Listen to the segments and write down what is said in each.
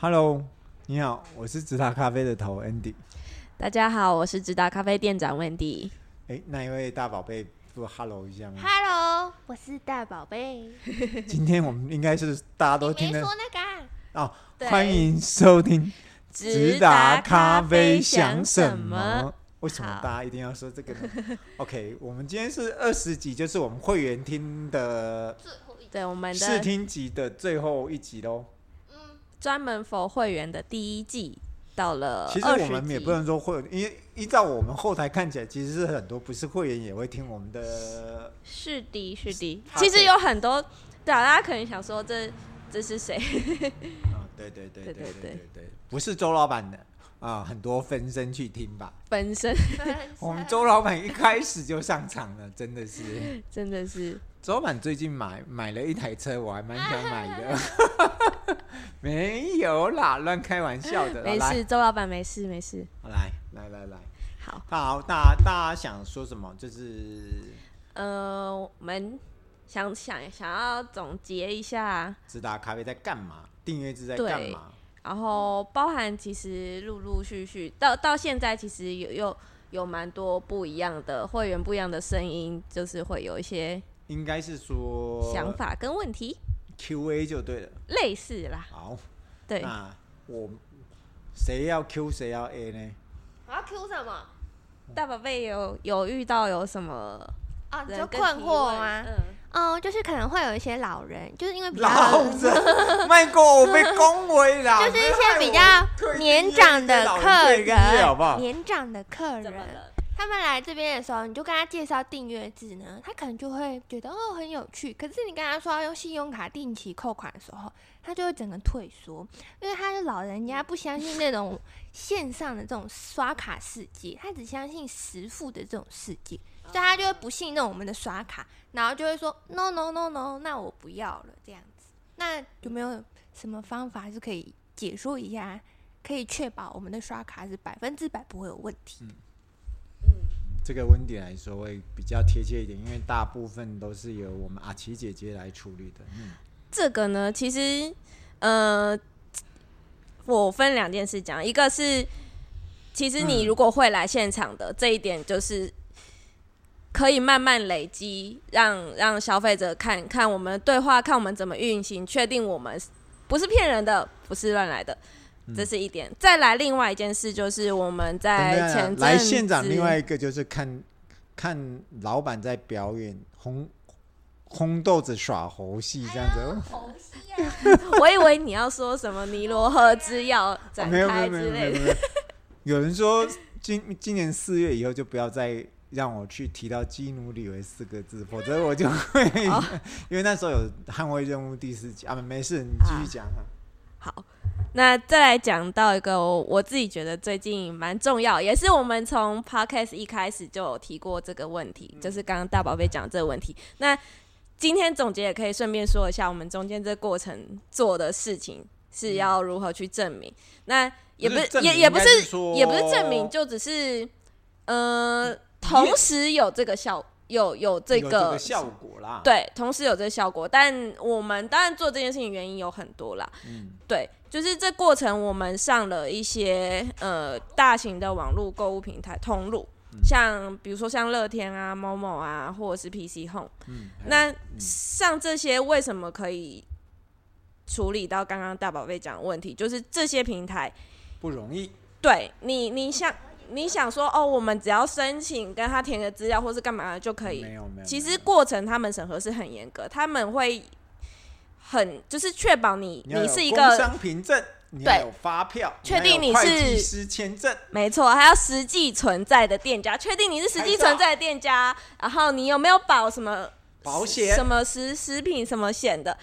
Hello，你好，我是直达咖啡的头 Andy。大家好，我是直达咖啡店长 Wendy。哎，那一位大宝贝，不 Hello 一下吗？Hello，我是大宝贝。今天我们应该是大家都听的。说那个哦，欢迎收听直达咖啡想什么？为什么大家一定要说这个呢？OK，我们今天是二十集，就是我们会员听的最后一集，对我们的试听集的最后一集喽。专门 for 会员的第一季到了，其实我们也不能说会员，因为依照我们后台看起来，其实是很多不是会员也会听我们的。是的，是的，其实有很多，对啊，大家可能想说这这是谁？对对对对对对，对，不是周老板的啊，很多分身去听吧。分身，我们周老板一开始就上场了，真的是，真的是。周老板最近买买了一台车，我还蛮想买的。没有啦，乱开玩笑的。没事，周老板没事没事。来来来来，好，好，大家大家想说什么？就是，呃，我们想想想要总结一下，直达咖啡在干嘛？订阅制在干嘛？然后包含其实陆陆续续到到现在，其实有有有蛮多不一样的会员，不一样的声音，就是会有一些。应该是说想法跟问题，Q&A 就对了，类似啦。好，对，那我谁要 Q 谁要 A 呢？我要 Q 什么？大宝贝有有遇到有什么啊？就困惑吗？嗯，哦，就是可能会有一些老人，就是因为比较老人，卖过我被恭维了，就是一些比较年长的客人，好不好？年长的客人。他们来这边的时候，你就跟他介绍订阅制呢，他可能就会觉得哦很有趣。可是你跟他说要用信用卡定期扣款的时候，他就会整个退缩，因为他是老人家，不相信那种线上的这种刷卡世界，他只相信实付的这种世界，所以他就会不信任我们的刷卡，然后就会说 no no no no，那我不要了这样子。那有没有什么方法是可以解说一下，可以确保我们的刷卡是百分之百不会有问题？嗯这个问题来说会比较贴切一点，因为大部分都是由我们阿奇姐姐来处理的。嗯，这个呢，其实呃，我分两件事讲，一个是其实你如果会来现场的、这一点，就是可以慢慢累积，让让消费者看看我们对话，看我们怎么运行，确定我们不是骗人的，不是乱来的。这是一点，再来另外一件事就是我们在前来现场，另外一个就是看看老板在表演红红豆子耍猴戏这样子。猴戏啊！我以为你要说什么尼罗河之要展开之类的。有人说今今年四月以后就不要再让我去提到基努里维四个字，否则我就会 因为那时候有捍卫任务第四集啊。没事，你继续讲啊。好。那再来讲到一个我自己觉得最近蛮重要，也是我们从 podcast 一开始就有提过这个问题，就是刚刚大宝贝讲这个问题。那今天总结也可以顺便说一下，我们中间这个过程做的事情是要如何去证明。那也不是，也也不是，也不是证明，就只是呃，同时有这个效，有有这个效果啦。对，同时有这个效果，但我们当然做这件事情原因有很多啦。嗯，对。就是这过程，我们上了一些呃大型的网络购物平台通路，嗯、像比如说像乐天啊、某某啊，或者是 PC Home。嗯，那上这些为什么可以处理到刚刚大宝贝讲的问题？就是这些平台不容易。对你，你想你想说哦，我们只要申请跟他填个资料，或是干嘛就可以？没有没有。其实过程他们审核是很严格，他们会。很就是确保你你，你是一个工商凭证，你要有发票，确定你是会计师签证，没错，还要实际存在的店家，确定你是实际存在的店家，然后你有没有保什么保险，什么食食品什么险的，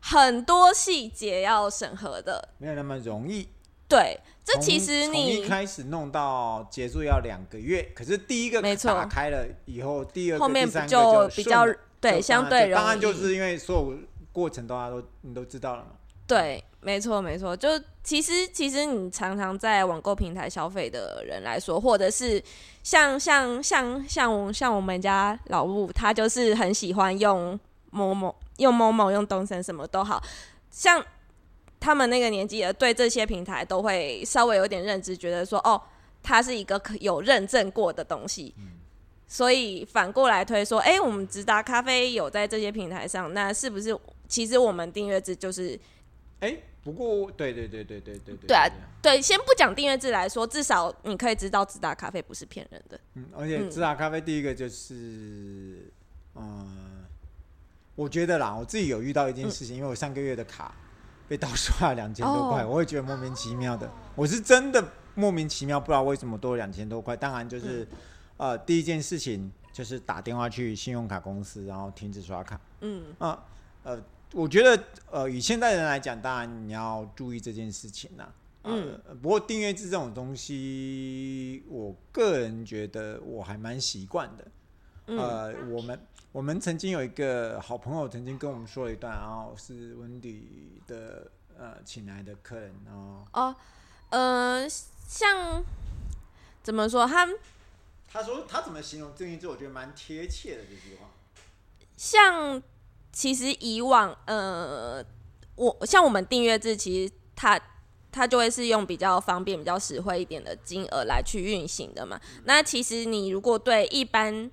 很多细节要审核的，没有那么容易。对，这其实你从一开始弄到结束要两个月，可是第一个打开了以后，第二个、后面就就比较对相对容易，当然就是因为所有。过程大家都你都知道了嘛？对，没错没错。就其实其实你常常在网购平台消费的人来说，或者是像像像像像我们家老吴，他就是很喜欢用某某用某某用东森什么都好，像他们那个年纪的对这些平台都会稍微有点认知，觉得说哦，它是一个可有认证过的东西。嗯所以反过来推说，哎、欸，我们直达咖啡有在这些平台上，那是不是其实我们订阅制就是？哎、欸，不过对对对对对对对。对啊，对，先不讲订阅制来说，至少你可以知道直达咖啡不是骗人的。嗯，而且直达咖啡第一个就是，嗯、呃，我觉得啦，我自己有遇到一件事情，嗯、因为我上个月的卡被盗刷了两千多块，哦、我会觉得莫名其妙的。我是真的莫名其妙，不知道为什么多了两千多块。当然就是。嗯呃，第一件事情就是打电话去信用卡公司，然后停止刷卡。嗯啊，呃，我觉得呃，以现代人来讲，当然你要注意这件事情啦。嗯、呃，不过订阅制这种东西，我个人觉得我还蛮习惯的。呃，嗯、我们我们曾经有一个好朋友曾经跟我们说了一段，然后是温迪的呃请来的客人哦。哦，呃，像怎么说他？他说他怎么形容订阅制？我觉得蛮贴切的这句话。像其实以往，呃，我像我们订阅制，其实他它就会是用比较方便、比较实惠一点的金额来去运行的嘛。嗯、那其实你如果对一般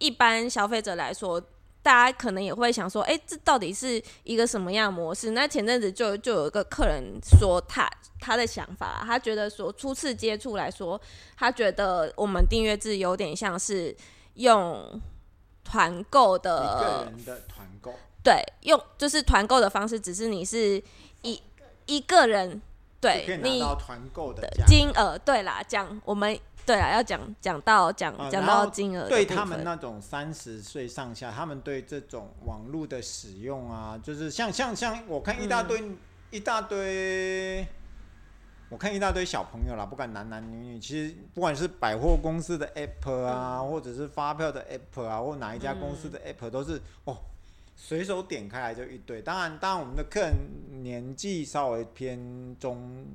一般消费者来说，大家可能也会想说，哎、欸，这到底是一个什么样的模式？那前阵子就就有一个客人说他他的想法，他觉得说初次接触来说，他觉得我们订阅制有点像是用团购的一个人的团购，对，用就是团购的方式，只是你是一一个人对你团购的金额，对啦，这样我们。对啊，要讲讲到讲讲到金额，对他们那种三十岁上下，他们对这种网络的使用啊，就是像像像我看一大堆、嗯、一大堆，我看一大堆小朋友啦，不管男男女女，其实不管是百货公司的 app 啊，嗯、或者是发票的 app 啊，或哪一家公司的 app，都是、嗯、哦，随手点开来就一堆。当然，当然我们的客人年纪稍微偏中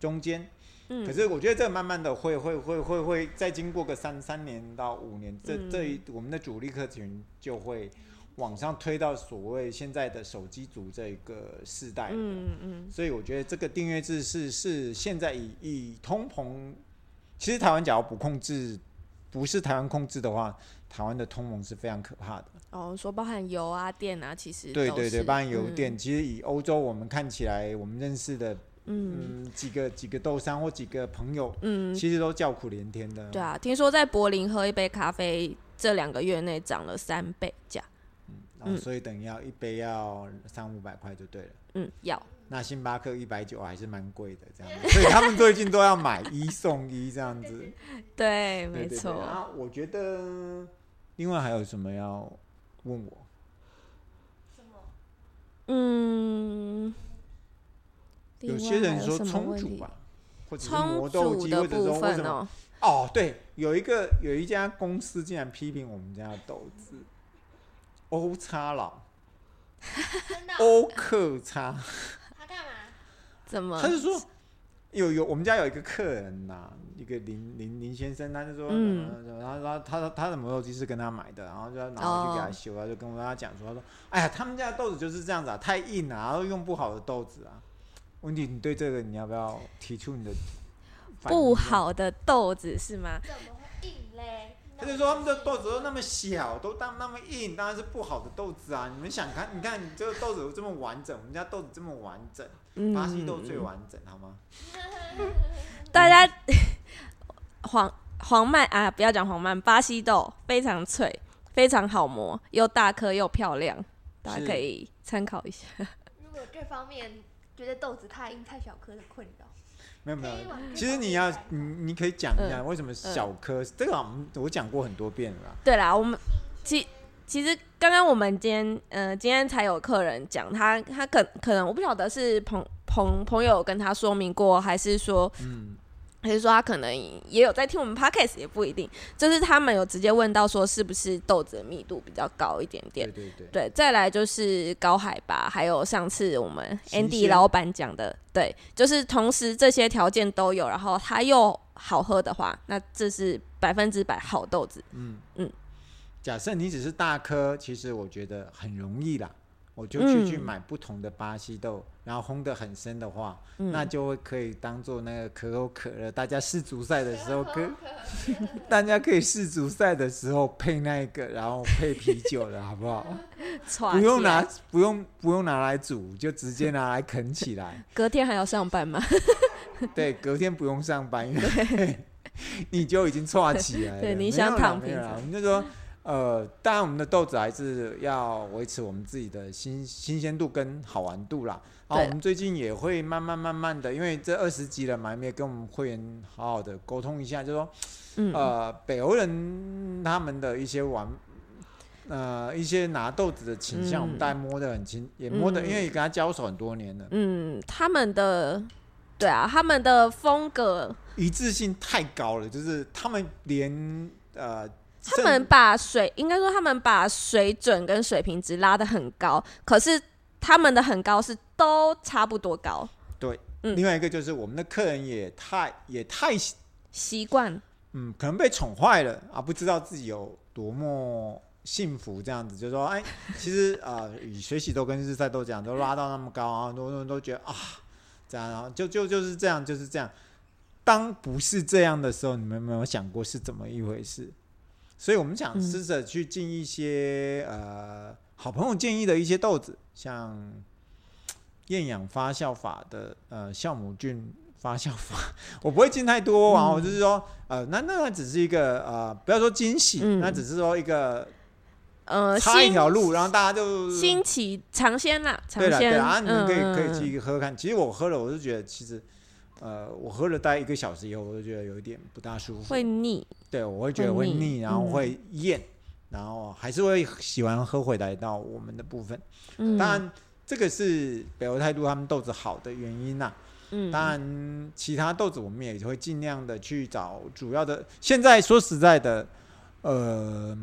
中间。嗯、可是我觉得这慢慢的会会会会会再经过个三三年到五年，这这一我们的主力客群就会往上推到所谓现在的手机族这个世代。嗯嗯。所以我觉得这个订阅制是是现在以以通膨，其实台湾假如不控制，不是台湾控制的话，台湾的通膨是非常可怕的。哦，说包含油啊电啊，其实对对对，包含油电，嗯、其实以欧洲我们看起来我们认识的。嗯，几个几个豆商或几个朋友，嗯，其实都叫苦连天的。对啊，听说在柏林喝一杯咖啡，这两个月内涨了三倍价。嗯，然后所以等于要一杯要三五百块就对了。嗯，要。那星巴克一百九还是蛮贵的，这样子。所以他们最近都要买一送一这样子。对，没错。啊，我觉得另外还有什么要问我？什么？嗯。有些人说充足吧，或者是磨豆机，或者说为什么？哦，对，有一个有一家公司竟然批评我们家的豆子，欧叉老，欧克叉，他干嘛？怎么？他就说有有我们家有一个客人呐，一个林林林先生，他就说，嗯，然后他他他的磨豆机是跟他买的，然后就要拿回去给他修啊，就跟我跟他讲说，他说，哎呀，他们家的豆子就是这样子啊，太硬了，然后用不好的豆子啊。温迪，你对这个你要不要提出你的不好的豆子是吗？怎么会硬嘞？他就说他们的豆子都那么小，都当那么硬，当然是不好的豆子啊！你们想看？你看你这个豆子都这么完整，我们家豆子这么完整，巴西豆最完整，好吗？大家 黄黄麦啊，不要讲黄麦，巴西豆非常脆，非常好磨，又大颗又漂亮，大家可以参考一下。如果这方面。觉得豆子太硬太小颗的困扰，没有没有。其实你要你你可以讲一下为什么小颗，嗯、这个我讲过很多遍了。对啦，我们其其实刚刚我们今天呃今天才有客人讲，他他可可能我不晓得是朋朋朋友跟他说明过，还是说嗯。还是说他可能也有在听我们 podcast，也不一定。就是他们有直接问到说，是不是豆子的密度比较高一点点？对对对。对，再来就是高海拔，还有上次我们 Andy 老板讲的，鲜对，就是同时这些条件都有，然后它又好喝的话，那这是百分之百好豆子。嗯嗯。假设你只是大颗，其实我觉得很容易啦。我就去去买不同的巴西豆，嗯、然后烘得很深的话，嗯、那就会可以当做那个可口可乐。大家世足赛的时候可，大家可以世足赛的时候配那个，然后配啤酒的好不好？不用拿，不用不用拿来煮，就直接拿来啃起来。隔天还要上班吗？对，隔天不用上班，因为你就已经剉起来了。对，你想躺平？我们就说。呃，当然，我们的豆子还是要维持我们自己的新新鲜度跟好玩度啦。啊，我们最近也会慢慢慢慢的，因为这二十集了嘛，也跟我们会员好好的沟通一下，就说，嗯、呃，北欧人他们的一些玩，呃，一些拿豆子的倾向，嗯、我们大概摸得很清，也摸得，嗯、因为跟他交手很多年了。嗯，他们的，对啊，他们的风格一致性太高了，就是他们连呃。他们把水，应该说他们把水准跟水平值拉得很高，可是他们的很高是都差不多高。对，嗯，另外一个就是我们的客人也太也太习惯，嗯，可能被宠坏了啊，不知道自己有多么幸福，这样子就是说，哎，其实 啊，以水洗都跟日晒都讲，都拉到那么高啊，很多人都觉得啊，这样，然后就就就是这样，就是这样。当不是这样的时候，你们有没有想过是怎么一回事？所以我们想试着去进一些、嗯、呃好朋友建议的一些豆子，像厌氧发酵法的呃酵母菌发酵法，我不会进太多，然后就是说呃那那只是一个呃不要说惊喜，嗯、那只是说一个呃插一条路，然后大家就新奇尝鲜啦，尝鲜对了对啊，你们可以可以去喝喝看。其实我喝了，我就觉得其实。呃，我喝了大概一个小时以后，我就觉得有一点不大舒服，会腻。对，我会觉得会腻，然后会厌，嗯、然后还是会喜欢喝回来到我们的部分。嗯、当然，这个是北欧态度他们豆子好的原因呐、啊。嗯，当然，其他豆子我们也会尽量的去找主要的。现在说实在的，呃，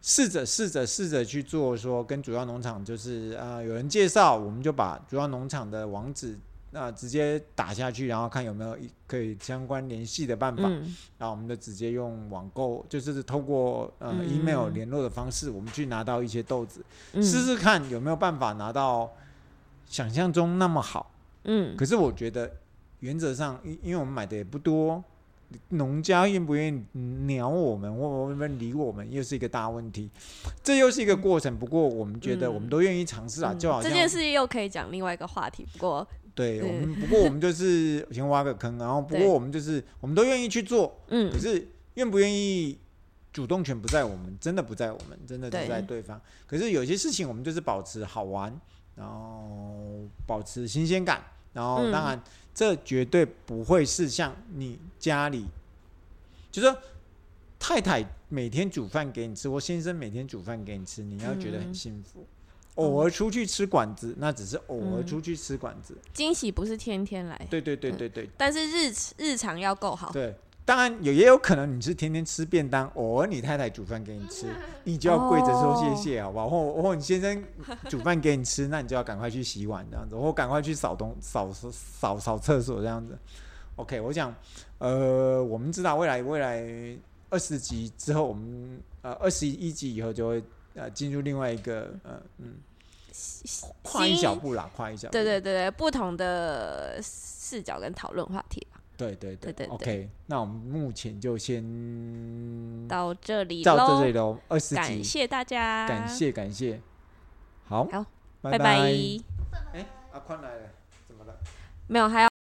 试着试着试着去做，说跟主要农场就是啊、呃，有人介绍，我们就把主要农场的网址。那直接打下去，然后看有没有可以相关联系的办法。嗯、然后我们就直接用网购，就是通过呃 email 联络的方式，我们去拿到一些豆子，嗯、试试看有没有办法拿到想象中那么好。嗯，可是我觉得原则上，因因为我们买的也不多，农家愿不愿意鸟我们，或愿不愿意理我们，又是一个大问题。这又是一个过程。不过我们觉得我们都愿意尝试啊，嗯、就好像这件事又可以讲另外一个话题。不过。对我们，不过我们就是 先挖个坑，然后不过我们就是我们都愿意去做，嗯，可是愿不愿意主动权不在我们，真的不在我们，真的只在对方。可是有些事情我们就是保持好玩，然后保持新鲜感，然后当然这绝对不会是像你家里，就是说太太每天煮饭给你吃，或先生每天煮饭给你吃，你要觉得很幸福。偶尔出去吃馆子，那只是偶尔出去吃馆子。惊喜不是天天来。对对对对对。但是日日常要够好。对，当然有也有可能你是天天吃便当，偶尔你太太煮饭给你吃，你就要跪着说谢谢，好不好？或或你先生煮饭给你吃，那你就要赶快去洗碗这样子，或赶快去扫东扫扫扫扫厕所这样子。OK，我想，呃，我们知道未来未来二十集之后，我们呃二十一集以后就会。呃，进入另外一个呃嗯，跨一小步啦，跨一小步。对对对对，不同的视角跟讨论话题吧。对对对对对。OK，那我们目前就先到这里，到这里喽。二十集，感谢大家，感谢感谢。好，好，拜拜。哎，阿宽来了，怎么了？没有，还要。